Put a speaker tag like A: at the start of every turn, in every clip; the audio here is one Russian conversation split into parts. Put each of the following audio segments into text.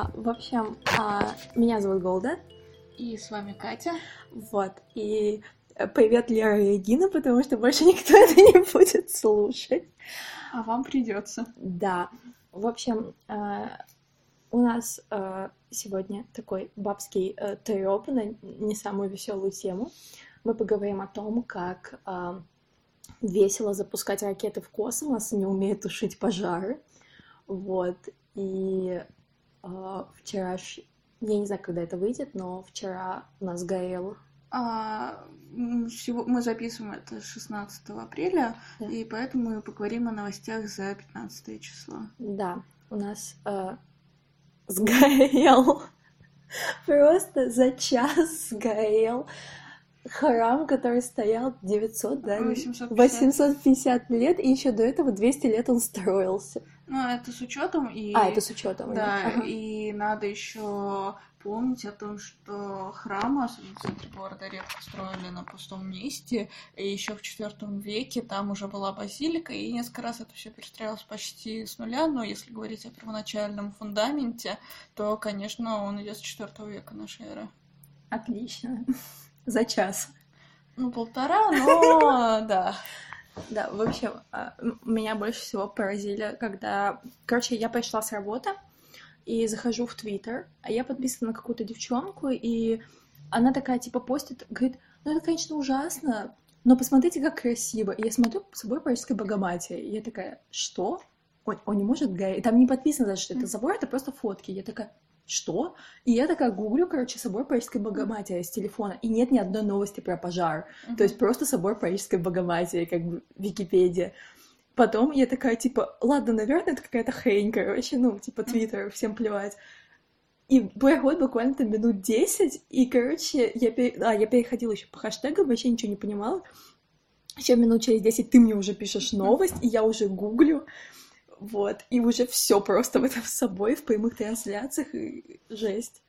A: А, в общем, а, меня зовут Голда.
B: И с вами Катя.
A: Вот. И э, привет, Лера и Регина, потому что больше никто это не будет слушать.
B: А вам придется.
A: Да. В общем, а, у нас а, сегодня такой бабский а, трёп на не самую веселую тему. Мы поговорим о том, как а, весело запускать ракеты в космос, не умея тушить пожары. Вот. И э, вчера, я не знаю, когда это выйдет, но вчера у нас горел.
B: А, мы записываем это 16 апреля, да. и поэтому мы поговорим о новостях за 15 число.
A: Да, у нас э, сгорел, просто за час сгорел храм, который стоял 900, да? 850. 850 лет, и еще до этого 200 лет он строился.
B: Ну, это с учетом и...
A: А, это с учетом.
B: Да, ага. и надо еще помнить о том, что храмы, особенно в центре города, редко строили на пустом месте. И еще в IV веке там уже была базилика, и несколько раз это все перестраивалось почти с нуля. Но если говорить о первоначальном фундаменте, то, конечно, он идет с IV века нашей эры.
A: Отлично. За час.
B: Ну, полтора, но да.
A: Да, в общем, а, меня больше всего поразили, когда... Короче, я пришла с работы и захожу в Твиттер, а я подписана на какую-то девчонку, и она такая, типа, постит, говорит, ну это, конечно, ужасно, но посмотрите, как красиво. И я смотрю собой Парижской Богоматери, и я такая, что? Он, он не может гореть. Там не подписано, что это забор, это просто фотки. Я такая, что? И я такая гуглю, короче, собор Парижской Богоматери с телефона, и нет ни одной новости про пожар. Uh-huh. То есть просто собор Парижской Богоматери, как бы Википедия. Потом я такая, типа, ладно, наверное, это какая-то хрень, короче, ну, типа, твиттер, всем плевать. И проходит буквально там минут 10, и, короче, я, пере... а, я переходила еще по хэштегам, вообще ничего не понимала. Еще минут через 10 ты мне уже пишешь новость, и я уже гуглю. Вот, и уже все просто в этом с собой, в прямых трансляциях, и жесть.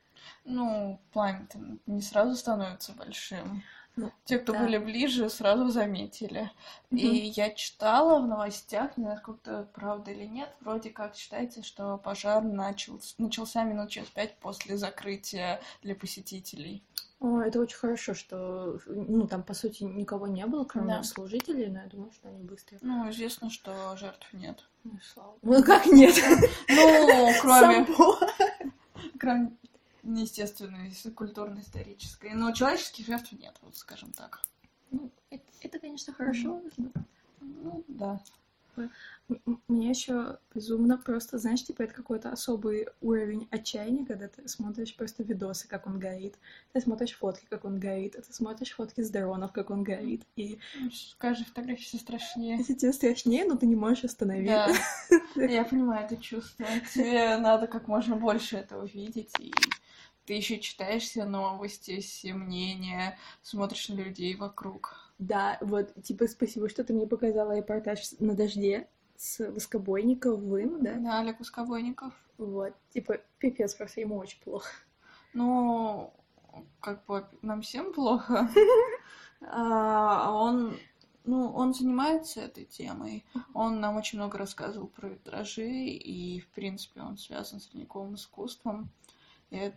B: Ну, пламя не сразу становится большим. Ну, Те, кто да. были ближе, сразу заметили. Угу. И я читала в новостях, не знаю, сколько правда или нет, вроде как считается, что пожар начал, начался минут через пять после закрытия для посетителей.
A: О, это очень хорошо, что, ну, там, по сути, никого не было, кроме да. служителей, но я думаю, что они быстро...
B: Ну, известно, что жертв нет.
A: Ну, слава Ну, как нет?
B: Ну, кроме... Кроме неестественной, культурно-исторической. Но человеческих жертв нет, вот скажем так.
A: Ну, это, это конечно, хорошо.
B: Ну, да.
A: Мне еще безумно просто, знаешь, типа это какой-то особый уровень отчаяния, когда ты смотришь просто видосы, как он горит, ты смотришь фотки, как он горит, ты смотришь фотки с дронов, как он горит, и...
B: Каждая фотография все страшнее.
A: Если тебе страшнее, но ты не можешь остановиться.
B: Да, я понимаю это чувство. Тебе надо как можно больше этого видеть, и ты еще читаешь все новости, все мнения, смотришь на людей вокруг.
A: Да, вот, типа, спасибо, что ты мне показала репортаж на дожде с Воскобойниковым, да?
B: Да, Олег Воскобойников.
A: Вот, типа, пипец, просто ему очень плохо.
B: Ну, как бы нам всем плохо. А он, ну, он занимается этой темой. Он нам очень много рассказывал про витражи, и, в принципе, он связан с ледниковым искусством. И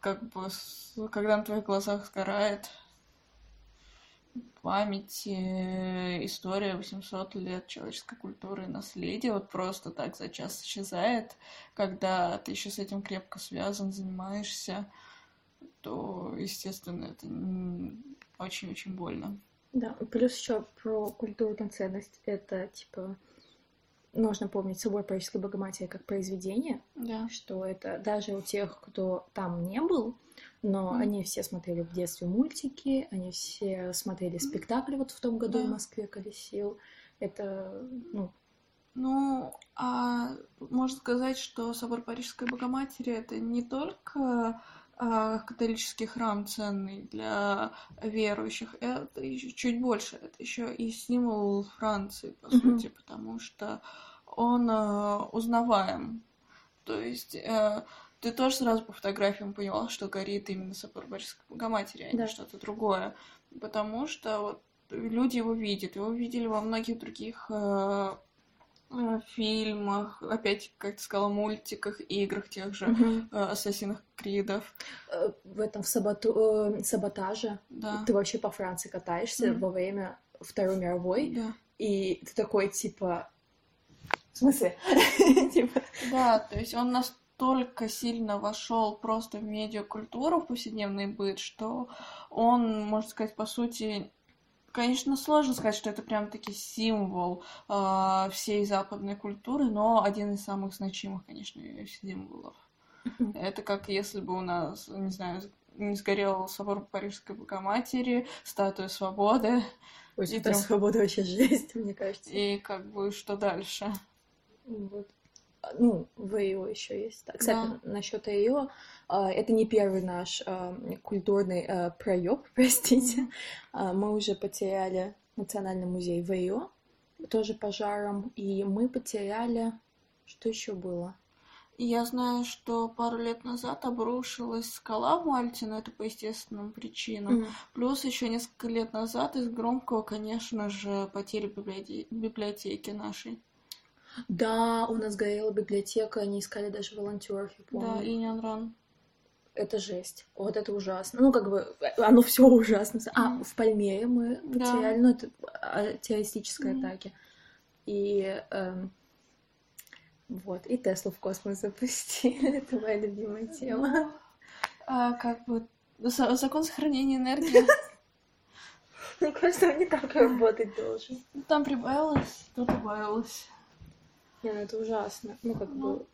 B: как бы, когда на твоих глазах сгорает память, э, история 800 лет человеческой культуры и наследия вот просто так за час исчезает, когда ты еще с этим крепко связан, занимаешься, то, естественно, это очень-очень больно.
A: Да, плюс еще про культурную ценность. Это, типа, нужно помнить собой Парижской Богоматери как произведение,
B: да.
A: что это даже у тех, кто там не был, но mm. они все смотрели в детстве мультики, они все смотрели спектакли вот в том году да. в Москве колесил. Это, ну...
B: Ну, а можно сказать, что собор Парижской Богоматери это не только католический храм ценный для верующих, это еще чуть больше, это еще и символ Франции, по mm-hmm. сути, потому что он э, узнаваем. То есть э, ты тоже сразу по фотографиям поняла, что горит именно собор Парижской Богоматери, а да. не что-то другое. Потому что вот люди его видят, его видели во многих других э, фильмах, опять, как ты сказала, мультиках, играх тех же э, Ассасинах Кридов.
A: Э, В этом в саботу- э, саботаже
B: Да.
A: ты вообще по Франции катаешься
B: Мгм.
A: во время Второй мировой,
B: Да.
A: и ты такой, типа... В смысле? Типа...
B: Да, то есть он настолько сильно вошел просто в медиакультуру, в повседневный быт, что он, можно сказать, по сути, конечно, сложно сказать, что это прям таки символ э, всей западной культуры, но один из самых значимых, конечно, символов. Это как если бы у нас, не знаю, не сгорел собор Парижской Богоматери, статуя свободы,
A: Ой,
B: И прям-
A: свобода вообще жесть, мне кажется.
B: и как бы что дальше?
A: Вот. А, Ну, в ИО еще есть. Так, Кстати, насчет ИО, а, это не первый наш а, культурный а, проеб, простите. А, Мы уже потеряли Национальный музей в ИО, тоже пожаром, и мы потеряли... Что еще было?
B: Я знаю, что пару лет назад обрушилась скала в Мальте, но это по естественным причинам.
A: Мгм.
B: Плюс еще несколько лет назад из громкого, конечно же, потери библиоте- библиотеки нашей.
A: Да, у нас горела библиотека, они искали даже волонтеров, я помню.
B: Да, Инян Ран.
A: Это жесть. Вот это ужасно. Ну, как бы, оно все ужасно. А, в Пальмере мы
B: Да.
A: потеряли, ну, это а, террористические
B: Мгм.
A: атаки. И эм, вот, и Теслу в космос запустили. Это моя любимая тема.
B: А, как бы за- закон сохранения энергии.
A: Мне кажется, он не так работать должен.
B: Там прибавилось, тут убавилось.
A: Не, ну это ужасно. Ну, как
B: Ну,
A: бы...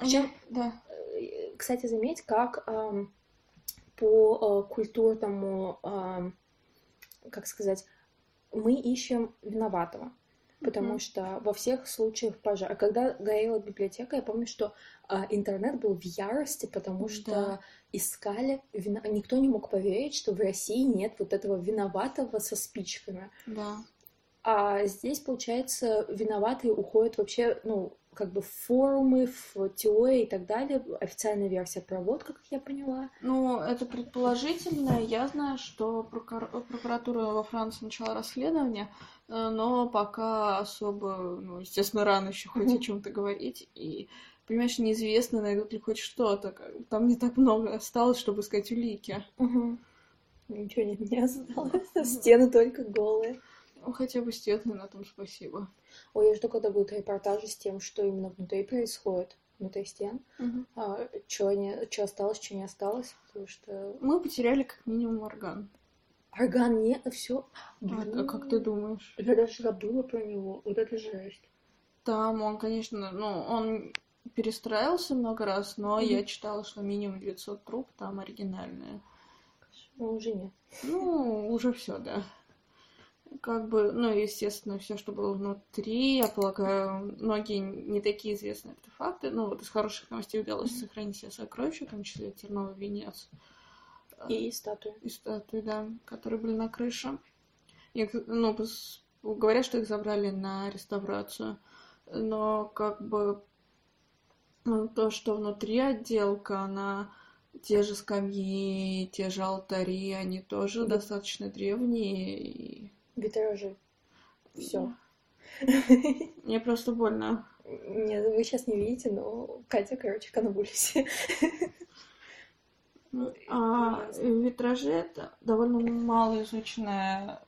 A: Причем,
B: Да.
A: э, кстати, заметь, как эм, по э, культурному, эм, как сказать, мы ищем виноватого. Потому
B: Мгм.
A: что во всех случаях пожара, когда горела библиотека, я помню, что а, интернет был в ярости, потому что
B: Да.
A: искали, вина- никто не мог поверить, что в России нет вот этого виноватого со спичками.
B: Да.
A: А здесь, получается, виноватые уходят вообще, ну, как бы в форумы, в теории и так далее. Официальная версия проводка, как я поняла.
B: Ну, это предположительно. Я знаю, что прокур- прокуратура во Франции начала расследование, э, но пока особо, ну, естественно, рано еще хоть о чем-то говорить. И, понимаешь, неизвестно, найдут ли хоть что-то. Там не так много осталось, чтобы искать улики.
A: Ничего не, не осталось. Стены только голые.
B: Ну, хотя бы стены на том спасибо.
A: Ой, я жду, когда будут репортажи с тем, что именно внутри происходит, внутри стен.
B: Мгм.
A: А, что не, что осталось, что не осталось, потому что
B: Мы потеряли как минимум орган.
A: орган нет, все.
B: А, а как ты думаешь?
A: Я даже забыла про него. Вот это жесть.
B: Там он, конечно, ну, он перестраивался много раз, но
A: Мгм.
B: я читала, что минимум 900 труб там оригинальные.
A: Ну, уже нет.
B: Ну, уже все, да. Как бы, ну, естественно, все, что было внутри, я полагаю, многие не такие известные артефакты. Ну, вот из хороших новостей удалось сохранить все сокровища, в том числе терновый венец
A: И статуи.
B: и статуи, да, которые были на крыше. Их, ну, говорят, что их забрали на реставрацию. Но как бы ну, то, что внутри отделка, она те же скамьи, те же алтари, они тоже
A: Да.
B: достаточно древние. И...
A: Витражи. Все.
B: Мне просто больно.
A: Нет, вы сейчас не видите, но Катя, короче, конвульсии.
B: Ну, А витражи это довольно мало изученная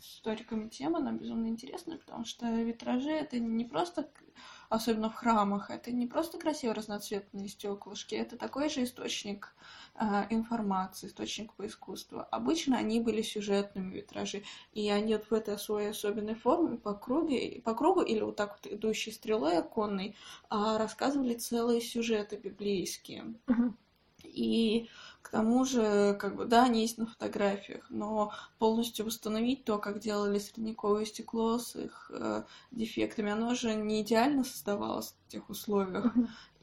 B: историками тема, но безумно интересная, потому что витражи это не просто, особенно в храмах, это не просто красиво разноцветные стеклышки, это такой же источник а, информации, источник по искусству. Обычно они были сюжетными витражи, и они вот в этой своей особенной форме по кругу, по кругу или вот так вот идущей стрелой оконной а, рассказывали целые сюжеты библейские. И к тому же, как бы, да, они есть на фотографиях, но полностью восстановить то, как делали средневековое стекло с их э, дефектами, оно же не идеально создавалось в тех условиях.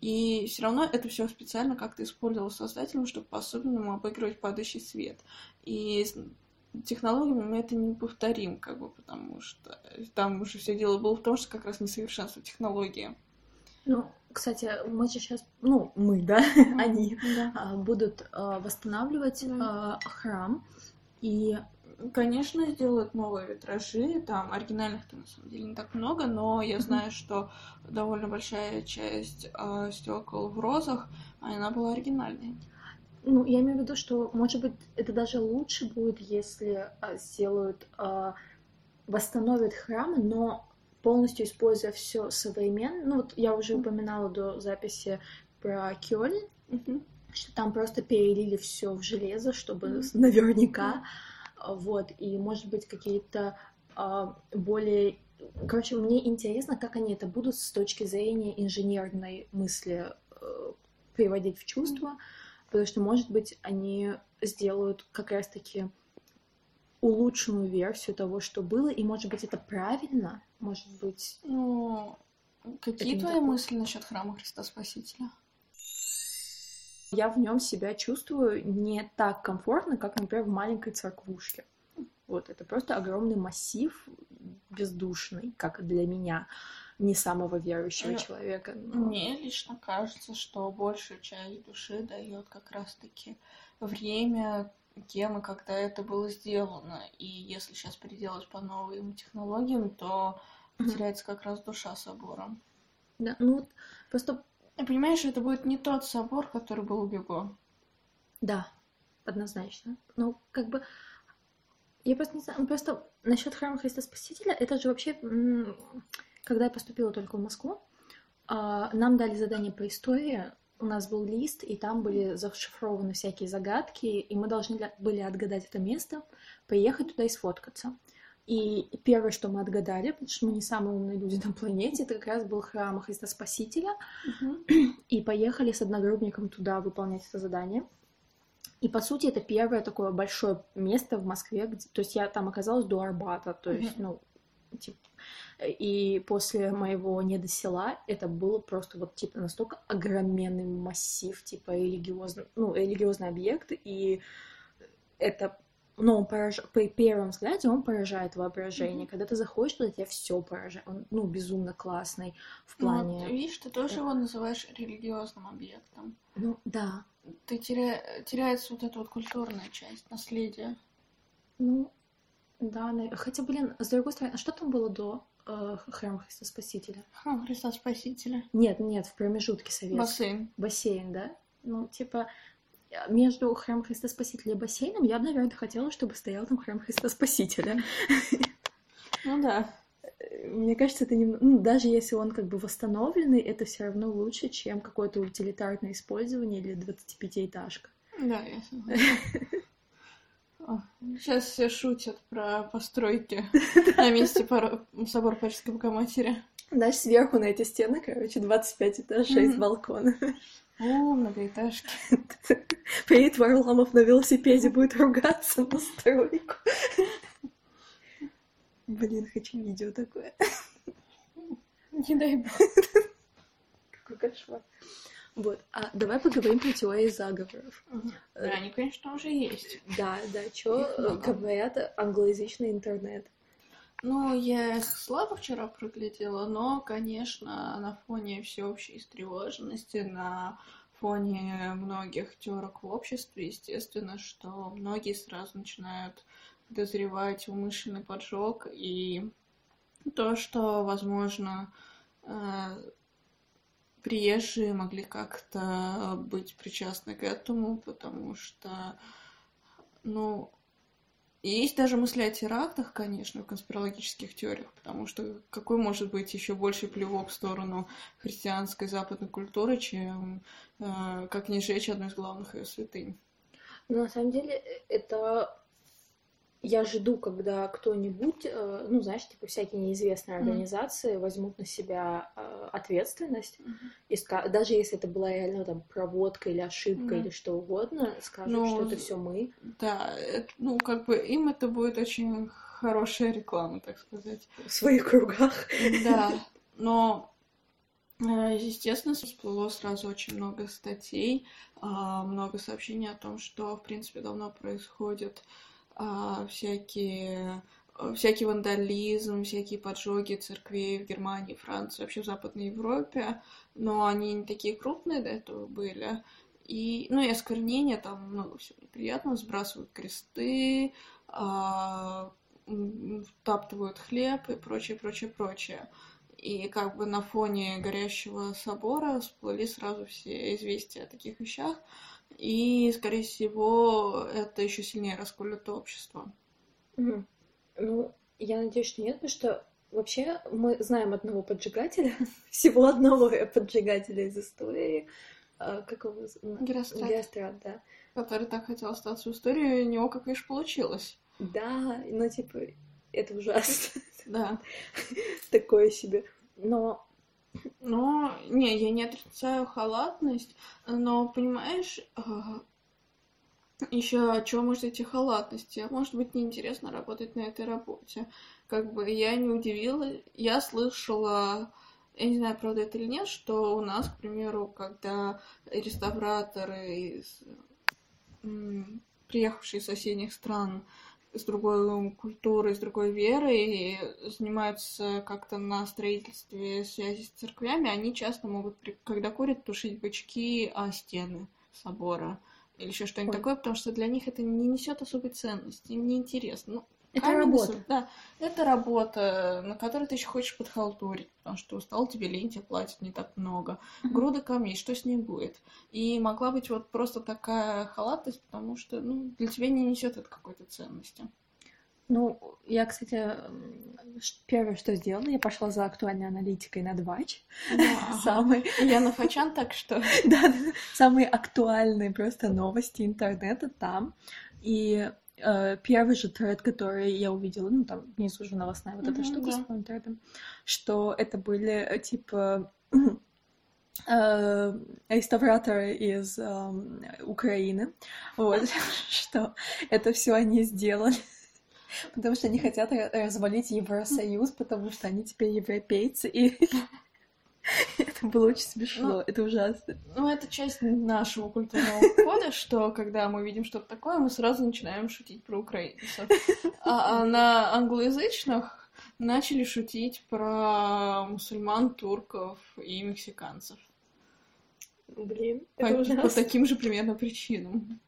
B: И все равно это все специально как-то использовалось создателем, чтобы по-особенному обыгрывать падающий свет. И технологиями мы это не повторим, как бы, потому что там уже все дело было в том, что как раз несовершенство технологии.
A: Ну, кстати, мы сейчас, ну, мы, да, они
B: Да.
A: а, будут а, восстанавливать
B: Да.
A: а, храм. И
B: Конечно, сделают новые витражи, там оригинальных-то на самом деле не так много, но я знаю, что довольно большая часть э, стекол в розах, она была оригинальной.
A: Ну, я имею в виду, что, может быть, это даже лучше будет, если сделают, восстановят храм, но полностью используя все современно. Ну, вот я уже упоминала до записи про Кёльн,
B: Мгм.
A: что там просто перелили все в железо, чтобы с- наверняка, а, вот, и, может быть, какие-то а, более... Короче, мне интересно, как они это будут с точки зрения инженерной мысли э, приводить в чувство, потому что, может быть, они сделают как раз-таки улучшенную версию того, что было, и, может быть, это правильно, может быть...
B: Ну, какие твои
A: такое.
B: мысли насчет храма Христа Спасителя?
A: Я в нем себя чувствую не так комфортно, как, например, в маленькой церквушке. Вот, это просто огромный массив бездушный, как для меня, не самого верующего
B: Ну,
A: человека. но-
B: Мне лично кажется, что большую часть души дает как раз-таки время, кем и когда это было сделано. И если сейчас переделать по новым технологиям, то теряется как раз душа собора.
A: Да, ну вот просто,
B: понимаешь, это будет не тот собор, который был у Бего.
A: да, однозначно. Ну, как бы, я просто не знаю, ну, просто насчет храма Христа Спасителя, это же вообще, когда я поступила только в Москву, а, нам дали задание по истории, у нас был лист, и там были зашифрованы всякие загадки, и мы должны были отгадать это место, приехать туда и сфоткаться. И первое, что мы отгадали, потому что мы не самые умные люди на планете, это как раз был храм Христа Спасителя, и поехали с одногруппником туда выполнять это задание. И, по сути, это первое такое большое место в Москве, где... то есть я там оказалась до Арбата, то есть, ну, типа... И после моего недосела это было просто вот, типа, настолько огроменный массив, типа, религиозный, ну, религиозный объект, и это но он пораж... при первом взгляде он поражает воображение.
B: Мгм.
A: Когда ты заходишь туда, тебя все поражает. Он, ну, безумно классный в
B: Ну,
A: плане...
B: вот, видишь, ты тоже его называешь религиозным объектом.
A: Ну, да.
B: Ты теря... теряется вот эта вот культурная часть, наследие.
A: Ну, да, хотя, блин, с другой стороны, а что там было до э, храма Христа Спасителя?
B: Храм Христа Спасителя.
A: Нет, нет, в промежутке советском.
B: Бассейн.
A: Бассейн, да? Ну, типа, э, между храмом Христа Спасителя и бассейном я наверное, хотела, чтобы стоял там храм Христа Спасителя.
B: Ну да.
A: Э, Мне кажется, это не... ну, даже если он как бы восстановленный, это все равно лучше, чем какое-то утилитарное использование или 25-этажка.
B: Да, я согласна. Сейчас все шутят про постройки на месте собора Парижской Богоматери.
A: Дальше сверху на эти стены, короче, 25 этажей с балкона.
B: О, многоэтажки.
A: Приедет Варламов на велосипеде, будет ругаться на стройку. Блин, хочу видео такое.
B: Не дай бог.
A: Какой кошмар. Вот, а давай поговорим про теории заговоров.
B: Да, они, конечно, уже есть.
A: Да, да,
B: Их много.
A: говорят англоязычный интернет.
B: Ну, я слабо вчера проглядела, но, конечно, на фоне всеобщей встревоженности, на фоне многих терок в обществе, естественно, что многие сразу начинают подозревать умышленный поджог и то, что, возможно, э, приезжие могли как-то быть причастны к этому, потому что, ну, есть даже мысли о терактах, конечно, в конспирологических теориях, потому что какой может быть еще больший плевок в сторону христианской западной культуры, чем э, как не сжечь одну из главных ее святынь.
A: Но на самом деле это... Я жду, когда кто-нибудь, э, ну, знаешь, типа всякие неизвестные организации возьмут на себя э, ответственность, и ска- даже если это была реально там проводка или ошибка
B: Мгм.
A: или что угодно, скажут,
B: Ну,
A: что это все мы.
B: Да, это, ну, как бы им это будет очень хорошая реклама, так сказать.
A: в своих кругах.
B: Да, но, э, естественно, всплыло сразу очень много статей, а, много сообщений о том, что, в принципе, давно происходят а, всякие э, всякий вандализм, всякие поджоги церквей в Германии, Франции, вообще в Западной Европе, но они не такие крупные до этого были. И, ну, и осквернение, там много всего неприятного, сбрасывают кресты, а, втаптывают хлеб и прочее, прочее, прочее. И как бы на фоне горящего собора всплыли сразу все известия о таких вещах. И, скорее всего, это еще сильнее расколет общество.
A: Угу. Ну, я надеюсь, что нет, потому что вообще мы знаем одного поджигателя, всего одного поджигателя из истории. А, как его
B: Герострат.
A: Герострат, да.
B: Который так хотел остаться в истории, у него, как видишь, получилось.
A: Да, ну, типа, это ужасно.
B: Да.
A: Такое себе. Но
B: но, не, я не отрицаю халатность, но, понимаешь, а, еще о чем может идти халатности? Может быть, неинтересно работать на этой работе. Как бы я не удивила, я слышала, я не знаю, правда это или нет, что у нас, к примеру, когда реставраторы из, приехавшие из соседних стран с другой культурой, с другой верой, занимаются как-то на строительстве связи с церквями, они часто могут, когда курят, тушить бычки о стены собора или еще что-нибудь такое, потому что для них это не несет особой ценности, им неинтересно. Ну,
A: это работа.
B: Да, это работа, на которой ты еще хочешь подхалтурить, потому что устал, тебе лень, тебе платят не так много. Mm-hmm. Груда камней, что с ней будет? И могла быть вот просто такая халатность, потому что ну, для тебя не несет это какой-то ценности.
A: Ну, я, кстати, первое, что сделала, я пошла за актуальной аналитикой на Двач.
B: Самый... Я на Фачан, так что...
A: Да, самые актуальные просто новости интернета там. И первый же тред, который я увидела, ну, там внизу уже новостная вот эта штука с моим тредом, что это были, э, типа, э, реставраторы из э, Украины, вот, что это все они сделали. Потому что они хотят развалить Евросоюз, потому что они теперь европейцы, и это было очень смешно, ну, это ужасно.
B: Ну, это часть нашего культурного кода, что когда мы видим что-то такое, мы сразу начинаем шутить про украинцев. А, а на англоязычных начали шутить про мусульман, турков и мексиканцев.
A: Блин,
B: по, по таким же примерно причинам.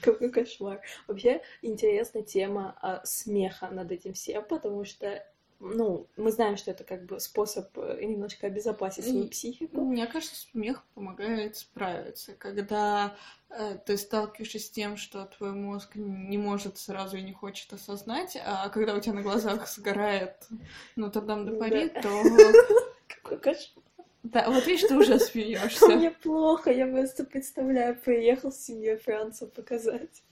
A: Какой кошмар. Вообще интересная тема а, смеха над этим всем, потому что ну, мы знаем, что это как бы способ э, немножко обезопасить свою психику.
B: Мне кажется, смех помогает справиться, когда э, ты сталкиваешься с тем, что твой мозг не может сразу и не хочет осознать, а когда у тебя на глазах сгорает Нотр-Дам де Пари, то...
A: Какой кошмар.
B: Да, вот видишь, ты уже смеешься.
A: Мне плохо, я просто представляю, приехал с семьей Францию показать.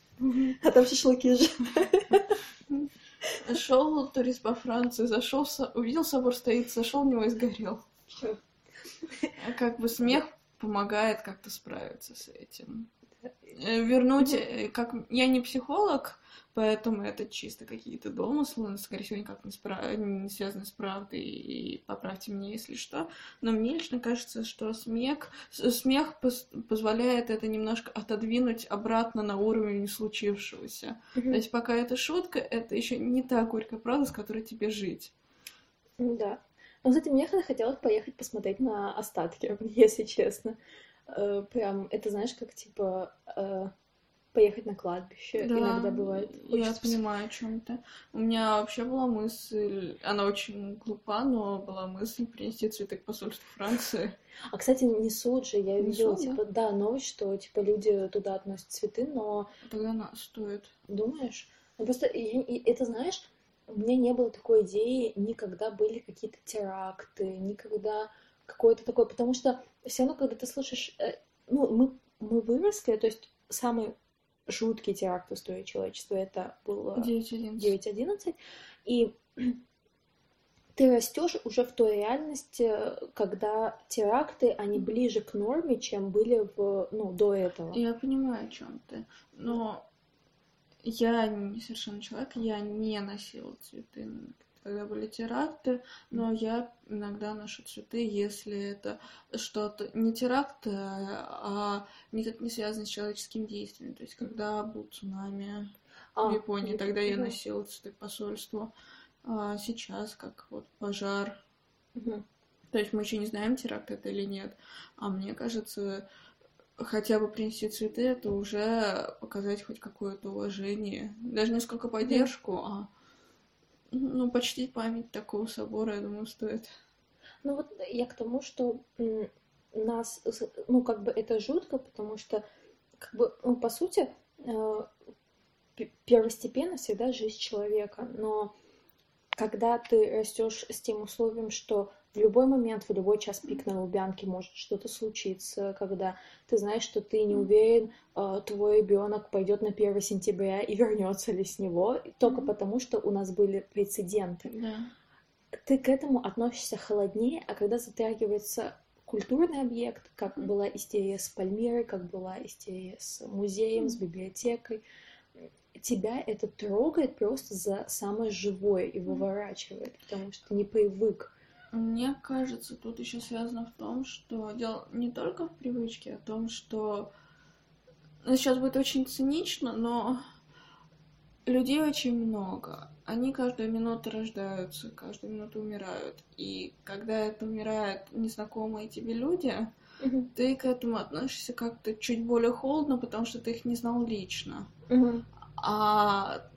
A: А там шашлыки же.
B: Шел турист по Франции, зашел, увидел собор стоит, зашел в него и сгорел. Как бы смех помогает как-то справиться с этим. Э, вернуть, э, как я не психолог, Поэтому это чисто какие-то домыслы, скорее всего, никак не, спра... не связаны с правдой, и поправьте меня, если что. Но мне лично кажется, что смех, смех поз... позволяет это немножко отодвинуть обратно на уровень случившегося. Mm-hmm. То есть пока это шутка, это еще не та горькая правда, с которой тебе жить.
A: Да. Но, кстати, мне хотелось поехать посмотреть на остатки, если честно. Э, прям, это знаешь, как типа э, поехать на кладбище. Да, Иногда бывает.
B: Хочется я понимаю о чем то У меня вообще была мысль, она очень глупа, но была мысль принести цветы к посольству Франции.
A: А, кстати, несут же, я видела, типа, да? да, новость, что, типа, люди туда относят цветы, но...
B: Тогда она стоит.
A: Думаешь? Ну, просто, и, и, это, знаешь, у меня не было такой идеи, никогда были какие-то теракты, никогда какое-то такое, потому что все равно, когда ты слышишь, э, ну, мы, мы выросли, то есть самый жуткий теракт в истории человечества. Это было 9.11. И ты растешь уже в той реальности, когда теракты, они ближе к норме, чем были в, ну, до этого.
B: Я понимаю, о чем ты. Но я не совершенно человек, я не носила цветы когда были теракты, но я иногда ношу цветы, если это что-то не теракт, а никак не связано с человеческим действием. То есть, когда был цунами а, в Японии, тогда я носила цветы к посольству. А сейчас, как вот пожар.
A: Угу.
B: То есть мы еще не знаем, теракт это или нет. А мне кажется, хотя бы принести цветы, это уже показать хоть какое-то уважение. Даже не сколько поддержку, а ну, почти память такого собора, я думаю, стоит.
A: Ну вот я к тому, что нас, ну как бы это жутко, потому что как бы, ну, по сути, э, первостепенно всегда жизнь человека, но когда ты растешь с тем условием, что в любой момент, в любой час пик на Лубянке может что-то случиться, когда ты знаешь, что ты не уверен, э, твой ребенок пойдет на 1 сентября и вернется ли с него, только mm-hmm. потому что у нас были прецеденты.
B: Yeah.
A: Ты к этому относишься холоднее, а когда затрагивается культурный объект, как mm-hmm. была истерия с Пальмирой, как была истерия с музеем, mm-hmm. с библиотекой, тебя это трогает просто за самое живое и выворачивает, потому что ты не привык
B: мне кажется, тут еще связано в том, что дело не только в привычке, а в том, что ну, сейчас будет очень цинично, но людей очень много. Они каждую минуту рождаются, каждую минуту умирают. И когда это умирают незнакомые тебе люди,
A: uh-huh.
B: ты к этому относишься как-то чуть более холодно, потому что ты их не знал лично.
A: Uh-huh.
B: А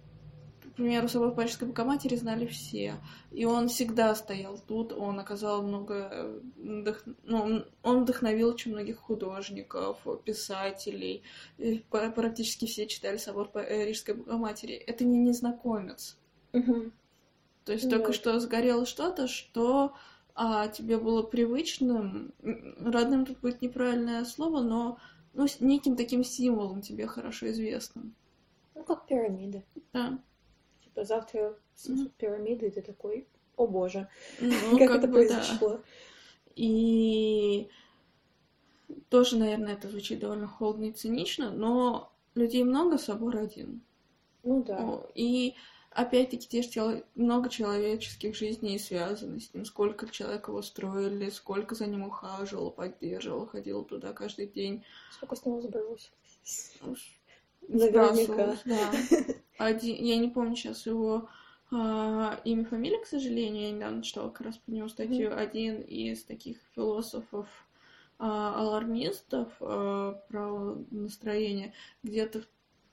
B: примеру, собор Парижской Богоматери знали все. И он всегда стоял тут, он оказал много... Э, вдох... Ну, он вдохновил очень многих художников, писателей. И практически все читали собор Парижской Богоматери. Это не незнакомец.
A: Угу.
B: То есть да. только что сгорело что-то, что а, тебе было привычным, родным тут будет неправильное слово, но ну, неким таким символом тебе хорошо известным.
A: Ну, как пирамиды.
B: Да
A: типа завтра снесут пирамиды, и ты такой, о боже,
B: ну,
A: как, как это произошло. Да.
B: И тоже, наверное, это звучит довольно холодно и цинично, но людей много, собор один.
A: Ну да.
B: И опять-таки те же много человеческих жизней связаны с ним. Сколько человек его строили, сколько за ним ухаживал, поддерживал, ходил туда каждый день.
A: Сколько с него сбросилось.
B: Наверняка. Да. Один, я не помню сейчас его а, имя, фамилия, к сожалению. Я недавно читала как раз по нему статью. Mm-hmm. Один из таких философов, а, алармистов а, про настроение где-то в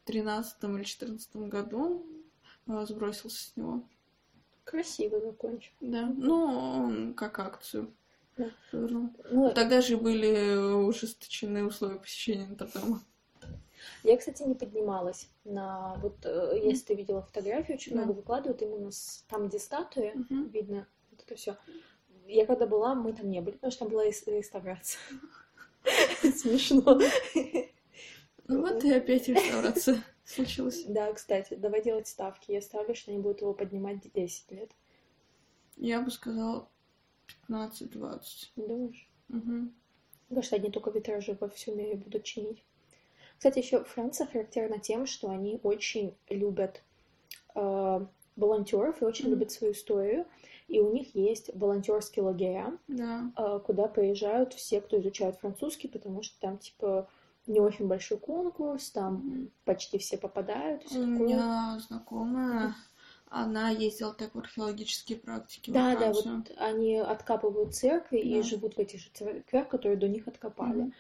B: тринадцатом или четырнадцатом году а, сбросился с него.
A: Красиво закончил.
B: Да. Ну, он как акцию.
A: Да.
B: Ну, Тогда же были ужесточенные условия посещения Нотр-Дама.
A: Я, кстати, не поднималась на... Вот mm-hmm. если ты видела фотографию, очень много выкладывают именно с... там, где статуи, видно вот это все. Я когда была, мы там не были, потому что там была реставрация. Смешно.
B: Ну вот и опять реставрация случилась.
A: Да, кстати, давай делать ставки. Я ставлю, что они будут его поднимать 10 лет.
B: Я бы сказала 15-20.
A: Думаешь?
B: Угу.
A: Потому что они только витражи во всем мире будут чинить. Кстати, еще Франция характерна тем, что они очень любят э, волонтеров и очень mm-hmm. любят свою историю. И у них есть волонтерские лагеря,
B: да.
A: э, куда приезжают все, кто изучает французский, потому что там типа не очень большой конкурс, там mm-hmm. почти все попадают.
B: У меня знакомая, она ездила так в археологические практики.
A: Да, да, вот они откапывают церкви да. и живут в этих же церквях, которые до них откопали. Mm-hmm.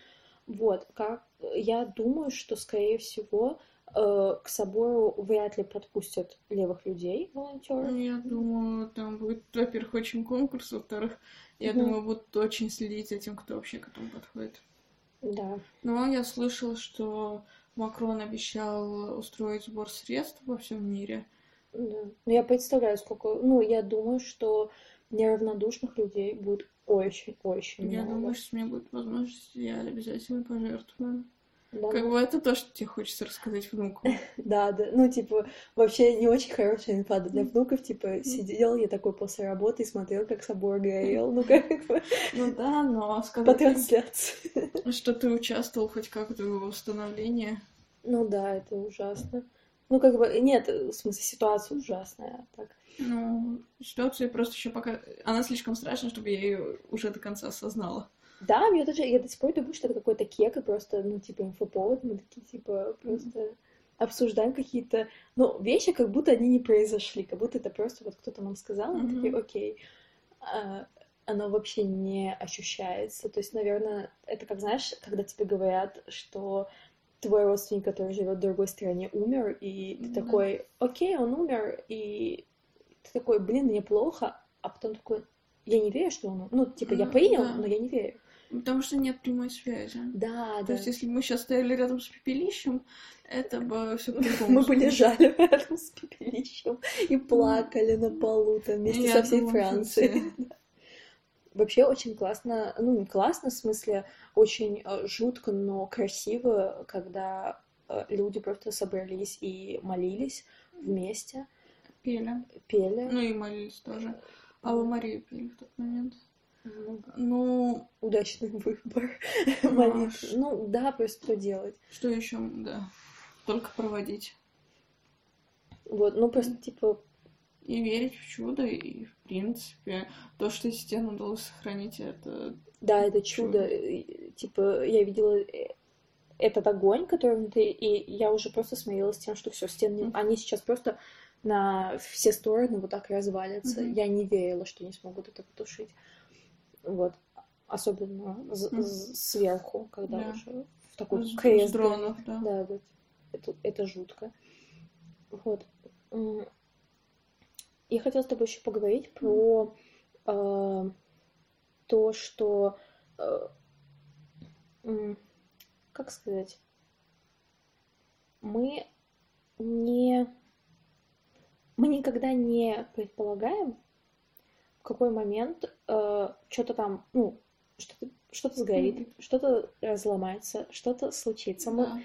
A: Вот, как я думаю, что, скорее всего, э, к собору вряд ли подпустят левых людей, волонтеров.
B: Ну, я думаю, там будет, во-первых, очень конкурс, во-вторых, я угу. думаю, будут очень следить за тем, кто вообще к этому подходит.
A: Да.
B: Но я слышала, что Макрон обещал устроить сбор средств во всем мире.
A: Да. Ну, я представляю, сколько... Ну, я думаю, что неравнодушных людей будет очень-очень
B: Я
A: много.
B: думаю, что у меня будет возможность, я обязательно пожертвую.
A: Да,
B: как ну... бы это то, что тебе хочется рассказать внуку.
A: да, да. Ну, типа, вообще не очень хорошая инфа для внуков. Типа, сидел я такой после работы и смотрел, как собор горел. Ну, как бы...
B: Ну да, но сказать...
A: По трансляции.
B: Что ты участвовал хоть как-то в его восстановлении.
A: Ну да, это ужасно. Ну, как бы, нет, в смысле, ситуация ужасная. Так.
B: Ну, ситуация просто еще пока... Она слишком страшна, чтобы я ее уже до конца осознала.
A: Да, я даже, я до сих пор думаю, что это какой-то кек, и просто, ну, типа, инфоповод, мы такие, типа, просто mm-hmm. обсуждаем какие-то, ну, вещи, как будто они не произошли, как будто это просто вот кто-то нам сказал, mm-hmm. мы такие, окей. А, оно вообще не ощущается. То есть, наверное, это как, знаешь, когда тебе говорят, что твой родственник, который живет в другой стране, умер, и ты
B: Да.
A: такой, окей, он умер, и ты такой, блин, мне плохо, а потом такой, я не верю, что он умер. Ну, типа, я принял,
B: да.
A: но я не верю.
B: Потому что нет прямой связи.
A: Да,
B: То
A: да.
B: есть, если мы сейчас стояли рядом с пепелищем, это бы все
A: Мы бы лежали рядом с пепелищем и плакали на полу там вместе со всей Францией. Вообще очень классно, ну не классно, в смысле очень э, жутко, но красиво, когда э, люди просто собрались и молились вместе,
B: Пели.
A: пели.
B: Ну и молились тоже. А вы Марию пели в тот момент?
A: Ну,
B: Ну,
A: удачный выбор молитвы.
B: аж.
A: Ну да, просто что делать?
B: что еще? Да. Только проводить.
A: Вот, ну просто типа
B: И верить в чудо, и в принципе, то, что стену удалось сохранить, это...
A: Да, это чудо. И, Типа, я видела э, этот огонь, который внутри, и я уже просто смирилась с тем, что все, стены,
B: Мгм.
A: они сейчас просто на все стороны вот так развалятся.
B: Мгм.
A: Я не верила, что они смогут это потушить. Вот. Особенно з- сверху, когда
B: Да.
A: уже в такой
B: с
A: крест.
B: дронов, да.
A: Да, да. Это, это жутко. Вот. Я хотела с тобой еще поговорить про э, то, что э, как сказать, мы не мы никогда не предполагаем, в какой момент что-то там, ну, что-то что-то сгорит,
B: Мгм.
A: что-то разломается, что-то случится. Мы
B: Да.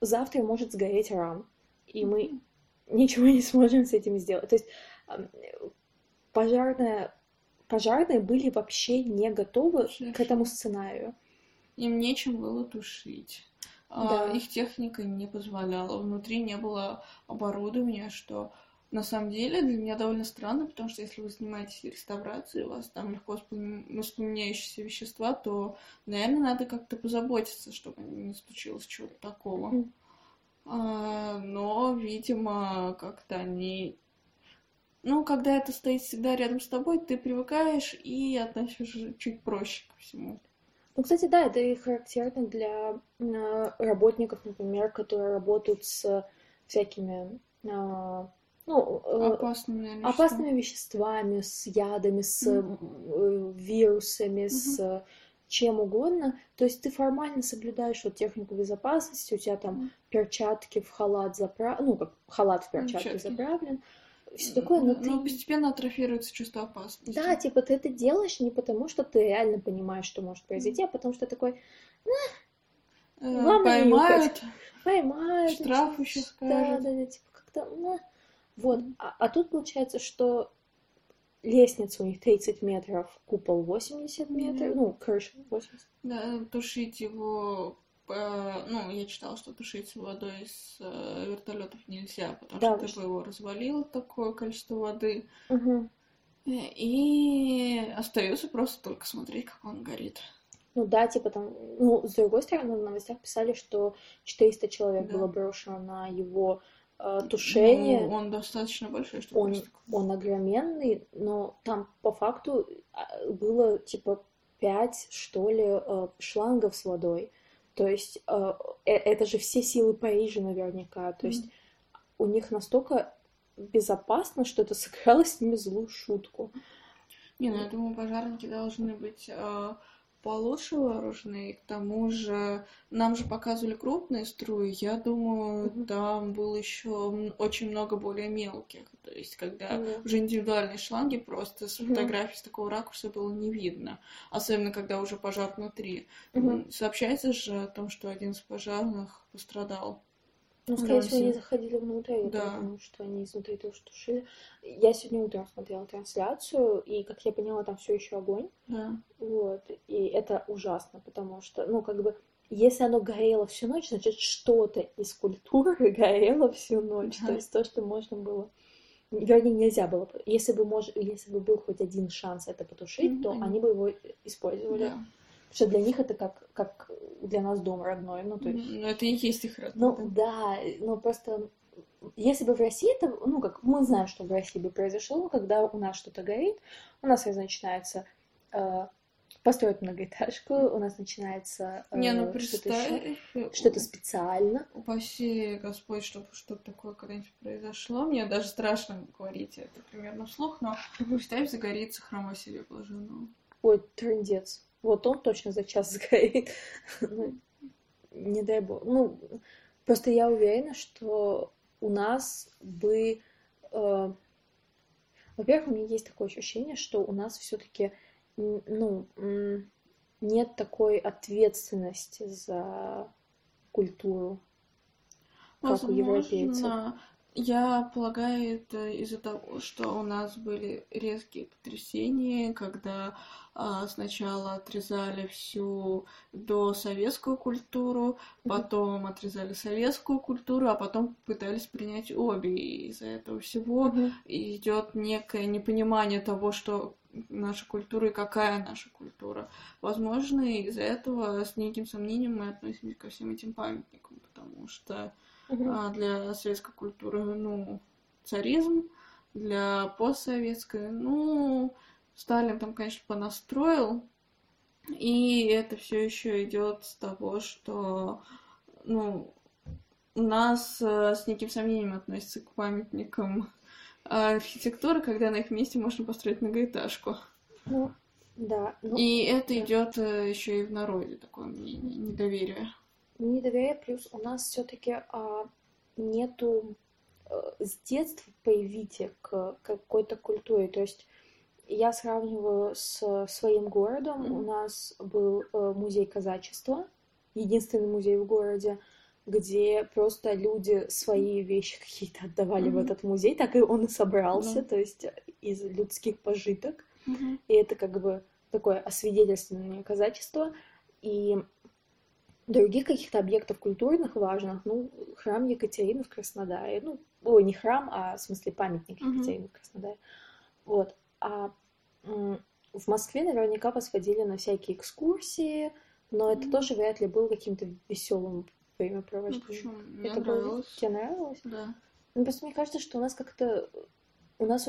A: завтра может сгореть рам, и мы ничего не сможем с этим сделать. То есть пожарная, пожарные были вообще не готовы к
B: Совершенно.
A: этому сценарию.
B: Им нечем было тушить. А,
A: Да.
B: Их техника не позволяла. Внутри не было оборудования, что на самом деле для меня довольно странно, потому что если вы занимаетесь реставрацией, у вас там легко воспламен- воспламеняющиеся вещества, то, наверное, надо как-то позаботиться, чтобы не случилось чего-то такого.
A: Мгм.
B: А, но, видимо, как-то они... Ну, когда это стоит всегда рядом с тобой, ты привыкаешь и относишься чуть проще ко всему.
A: Ну, кстати, да, это и характерно для э, работников, например, которые работают с всякими, э, ну, э,
B: Опасными, наверное,
A: опасными веществами, с ядами, с э, вирусами, с чем угодно. То есть ты формально соблюдаешь вот технику безопасности, у тебя там
B: Мгм.
A: перчатки в халат заправлен, ну, как халат в перчатки
B: Перчатки.
A: заправлен, все такое, но ты...
B: Но постепенно атрофируется чувство опасности.
A: Да, типа ты это делаешь не потому, что ты реально понимаешь, что может произойти, а потому что такой
B: Э,
A: главное не
B: Поймают.
A: поймают.
B: Штраф еще
A: Да,
B: скажут.
A: да, да, типа как-то... ну, Вот. А, а тут получается, что лестница у них 30 метров, купол 80 метров,
B: Мгм.
A: ну, крыша 80.
B: Да, тушить его... Ну, я читала, что тушить водой с э, вертолетов нельзя, потому
A: Да,
B: что ты бы его развалил, такое количество воды. Э, И остается просто только смотреть, как он горит.
A: Ну да, типа там, ну, с другой стороны, в новостях писали, что 400 человек
B: Да.
A: было брошено на его э, тушение.
B: Ну, он достаточно большой, чтобы
A: он,
B: просто-
A: он огроменный, но там по факту а, было типа пять, что ли, э, шлангов с водой. То есть э, э, это же все силы Парижа наверняка. То есть у них настолько безопасно, что это сыграло с ними злую шутку.
B: Не, ну я думаю, пожарники должны быть э, получше вооружены. И к тому же нам же показывали крупные струи. Я думаю,
A: Мгм.
B: там было еще очень много более мелких. То есть, когда
A: Да.
B: уже индивидуальные шланги просто с фотографии с такого ракурса было не видно. Особенно, когда уже пожар внутри.
A: Мгм.
B: Сообщается же о том, что один из пожарных пострадал.
A: Ну,
B: Да,
A: скорее всего, они заходили внутрь, я
B: Да.
A: думаю, что они изнутри тоже тушили. Я сегодня утром смотрела трансляцию, и, как я поняла, там все еще огонь.
B: Да.
A: Вот, и это ужасно, потому что, ну, как бы, если оно горело всю ночь, значит, что-то из культуры горело всю ночь.
B: Да.
A: То есть то, что можно было... Вернее, нельзя было. Если бы, мож... если бы был хоть один шанс это потушить,
B: Мгм,
A: то
B: они-
A: бы его использовали.
B: Да.
A: Потому что для них это как, как для нас дом родной. Ну, то есть...
B: Ну, это и есть их родной.
A: Ну, да, но просто... Если бы в России это, ну, как мы знаем, что в России бы произошло, когда у нас что-то горит, у нас начинается э, построить многоэтажку, у нас начинается э,
B: Не, ну
A: что-то
B: представь,
A: что-то специально.
B: упаси Господь, чтобы что-то такое когда-нибудь произошло. Мне даже страшно говорить это примерно вслух, но представь, загорится храм Василия Блаженного.
A: Ой, трындец. Вот он точно за час сгорит. Ну, не дай бог. Ну, просто я уверена, что у нас бы... э, Во-первых, у меня есть такое ощущение, что у нас все-таки, ну, нет такой ответственности за культуру, как у европейцев.
B: Я полагаю, это из-за того, что у нас были резкие потрясения, когда а, сначала отрезали всю досоветскую культуру, потом отрезали советскую культуру, а потом пытались принять обе. И из-за этого всего идет некое непонимание того, что наша культура и какая наша культура. Возможно, из-за этого с неким сомнением мы относимся ко всем этим памятникам, потому что А, для советской культуры, ну, царизм, для постсоветской, ну, Сталин там, конечно, понастроил, и это все еще идет с того, что, ну, у нас э, с неким сомнением относятся к памятникам архитектуры, когда на их месте можно построить многоэтажку.
A: Ну, да. Ну,
B: И это
A: да.
B: идет еще и в народе такое мнение, недоверие.
A: Недоверие, плюс у нас все-таки нету э, с детства привития к какой-то культуре. То есть я сравниваю с своим городом.
B: Мгм.
A: У нас был э, музей казачества, единственный музей в городе, где просто люди свои вещи какие-то отдавали в
B: Мгм.
A: этот музей, так и он и собрался,
B: Да.
A: то есть из людских пожиток.
B: Мгм.
A: И это как бы такое освидетельствование казачества. И других каких-то объектов культурных важных, ну, храм Екатерины в Краснодаре, ну, ой, не храм, а в смысле памятник. Екатерины в Краснодаре. Вот. А в Москве наверняка вас водили на всякие экскурсии, но это
B: Мгм.
A: тоже вряд ли было каким-то веселым
B: Ну,
A: времяпровождением.
B: почему? Мне
A: это было...
B: нравилось.
A: Тебе нравилось?
B: Да.
A: Ну, просто мне кажется, что у нас как-то... У нас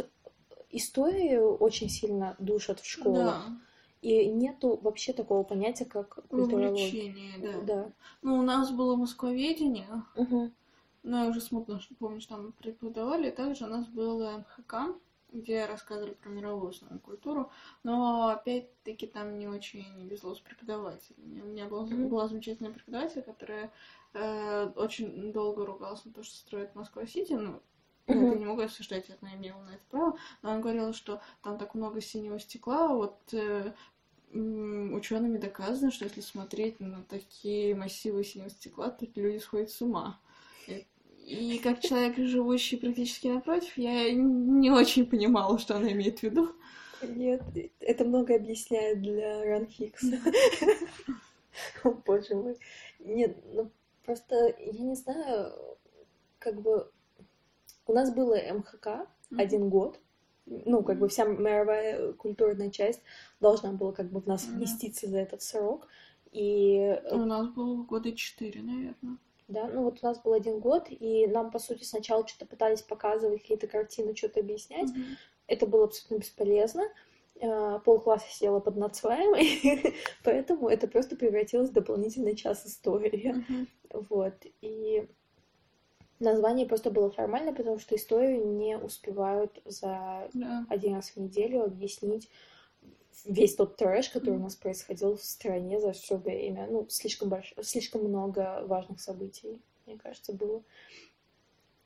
A: историю очень сильно душат в школах.
B: Да.
A: И нету вообще такого понятия, как культурология.
B: Увлечение, да.
A: Да.
B: Ну, у нас было Москвоведение,
A: Мгм.
B: но я уже смутно что помню, что там преподавали. Также у нас было МХК, где рассказывали про мировую основную культуру, но опять-таки там не очень везло с преподавателями. У меня была,
A: Мгм.
B: была замечательная преподаватель, которая э, очень долго ругалась на то, что строит Москва-Сити, ну, я
A: Мгм.
B: это не могу осуждать, она имела на это право, но она говорила, что там так много синего стекла, вот э, учеными доказано, что если смотреть на такие массивы синего стекла, то люди сходят с ума. И, как человек, живущий практически напротив, я не очень понимала, что она имеет в виду.
A: Нет, это много объясняет для Ран Хикса. О, боже мой. Нет, ну просто я не знаю, как бы у нас было МХК один год, ну, как бы вся мировая культурная часть должна была как бы в нас вместиться за этот срок. И э,
B: У нас было года четыре, наверное.
A: Да, ну вот у нас был один год, и нам, по сути, сначала что-то пытались показывать, какие-то картины, что-то объяснять.
B: Мгм.
A: Это было абсолютно бесполезно. Э, Полкласса сидела под нацваем, поэтому это просто превратилось в дополнительный час истории.
B: Мгм.
A: Вот. И название просто было формально, потому что историю не успевают за
B: Да.
A: один раз в неделю объяснить весь тот трэш, который у нас происходил в стране за все время. Ну, слишком больш... слишком много важных событий, мне кажется, было.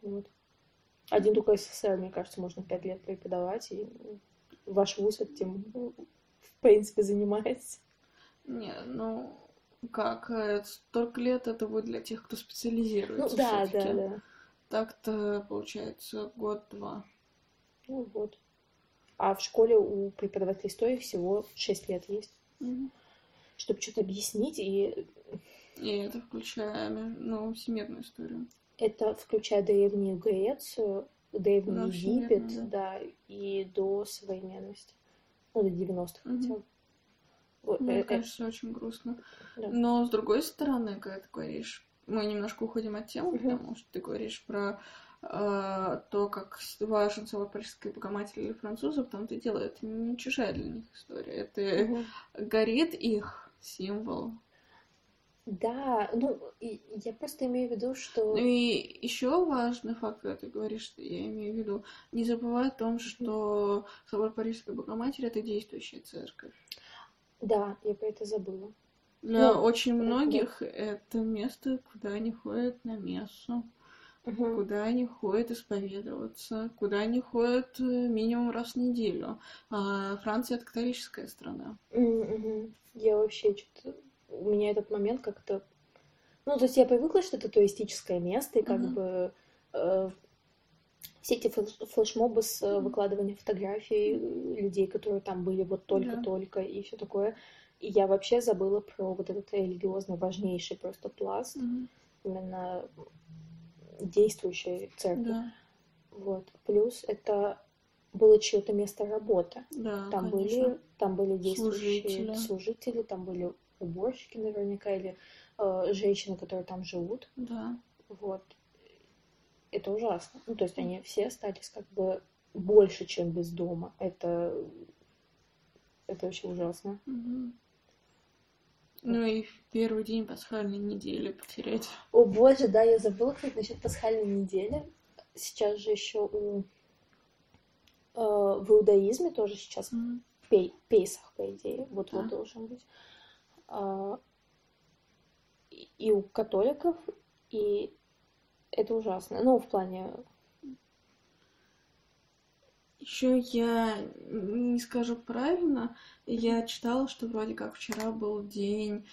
A: Вот. Один только СССР, мне кажется, можно пять лет преподавать, и ваш вуз этим, ну, в принципе, занимается.
B: Не, ну как, э, столько лет это будет для тех, кто
A: Ну,
B: специализируется
A: да, да,
B: всё-таки.
A: да.
B: Так-то получается год-два.
A: Ну, вот. А в школе у преподавателя истории всего 6 лет есть,
B: Мгм.
A: чтобы что-то объяснить, и
B: И это включая ну, всемирную историю.
A: Это включая древнюю Грецию, древний
B: Ну,
A: Египет,
B: всемирную,
A: да, и до современности. Ну, до 90-х
B: Мгм.
A: хотя бы.
B: Мне
A: э,
B: кажется, очень грустно.
A: да.
B: Но с другой стороны, когда ты говоришь, мы немножко уходим от темы,
A: Мгм.
B: потому что ты говоришь про э, то, как важен собор Парижской Богоматери или французов, там то дело, это не чужая для них история. Это
A: Мгм.
B: горит их символ.
A: Да, ну, и я просто имею в виду, что...
B: Ну и еще важный факт, когда ты говоришь, что я имею в виду, не забывай о том, что собор Парижской Богоматери это действующая церковь.
A: Да, я про это забыла.
B: Для
A: Ну,
B: очень
A: да.
B: многих это место, куда они ходят на мессу,
A: Мгм.
B: куда они ходят исповедоваться, куда они ходят э, минимум раз в неделю. А Франция это католическая страна.
A: Мгм. Я вообще что-то... У меня этот момент как-то... Ну, то есть я привыкла, что это туристическое место, и как
B: Мгм.
A: бы э, все эти флеш- флешмобы с э, выкладыванием фотографий э, людей, которые там были вот
B: Да.
A: только-только, и все такое. И я вообще забыла про вот этот религиозный важнейший просто пласт, именно действующей церкви.
B: Да,
A: Вот. Плюс это было чье-то место работы.
B: да,
A: Там
B: конечно.
A: были, там были действующие
B: Служители.
A: служители, там были уборщики наверняка, или э, женщины, которые там живут.
B: Да.
A: Вот. Это ужасно. Ну, то есть они все остались как бы больше, чем без дома. Это, это вообще ужасно.
B: Мгм. Ну и в первый день пасхальной недели потерять.
A: О боже, да, я забыла, кстати, насчет пасхальной недели. Сейчас же еще у э, в иудаизме тоже сейчас
B: Мгм.
A: пей, Пейсах, по идее, вот-вот
B: Да.
A: должен быть. А, и- и у католиков, и это ужасно. Ну, в плане...
B: Еще я не скажу правильно, я читала, что вроде как вчера был день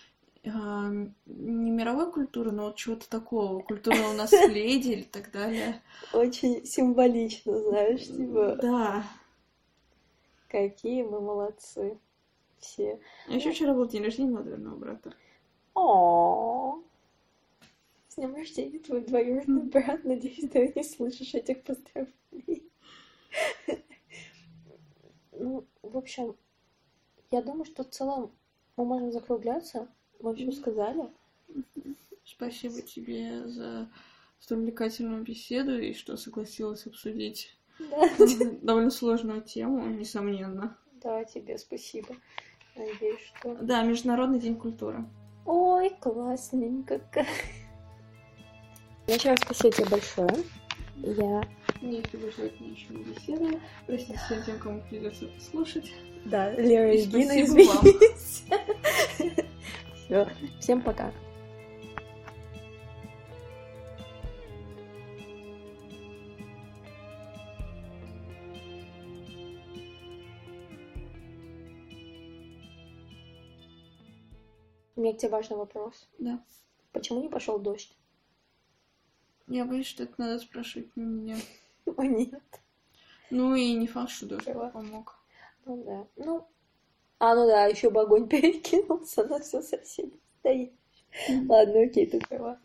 B: а, не мировой культуры, но вот чего-то такого, культурного наследия и так далее.
A: Очень символично, знаешь, типа,
B: Да.
A: какие мы молодцы все.
B: А еще вчера был день рождения моего брата.
A: О, С днем рождения, твой двоюродный брат. Надеюсь, ты не слышишь этих поздравлений. Ну, в общем, я думаю, что в целом мы можем закругляться. Мы все сказали.
B: Спасибо тебе за столь увлекательную беседу и что согласилась обсудить
A: Да.
B: довольно сложную тему, несомненно.
A: Да, тебе спасибо. Надеюсь, что...
B: Да, Международный день культуры.
A: Ой, классненько. как. Раз спасибо тебе большое. Я...
B: Мне приглашать на еще не беседу. Простите всем тем, кому придется это слушать.
A: Да, Лера
B: И
A: Гина, извинись. Все, всем пока. У меня к тебе важный вопрос.
B: Да.
A: Почему не пошел дождь?
B: Я боюсь, что это надо спрашивать не меня.
A: О, нет.
B: Ну и не факт, что
A: Права.
B: помог.
A: Ну да. Ну. А, ну да, еще бы огонь перекинулся на все соседей. Стоит. Ладно, окей, ты права.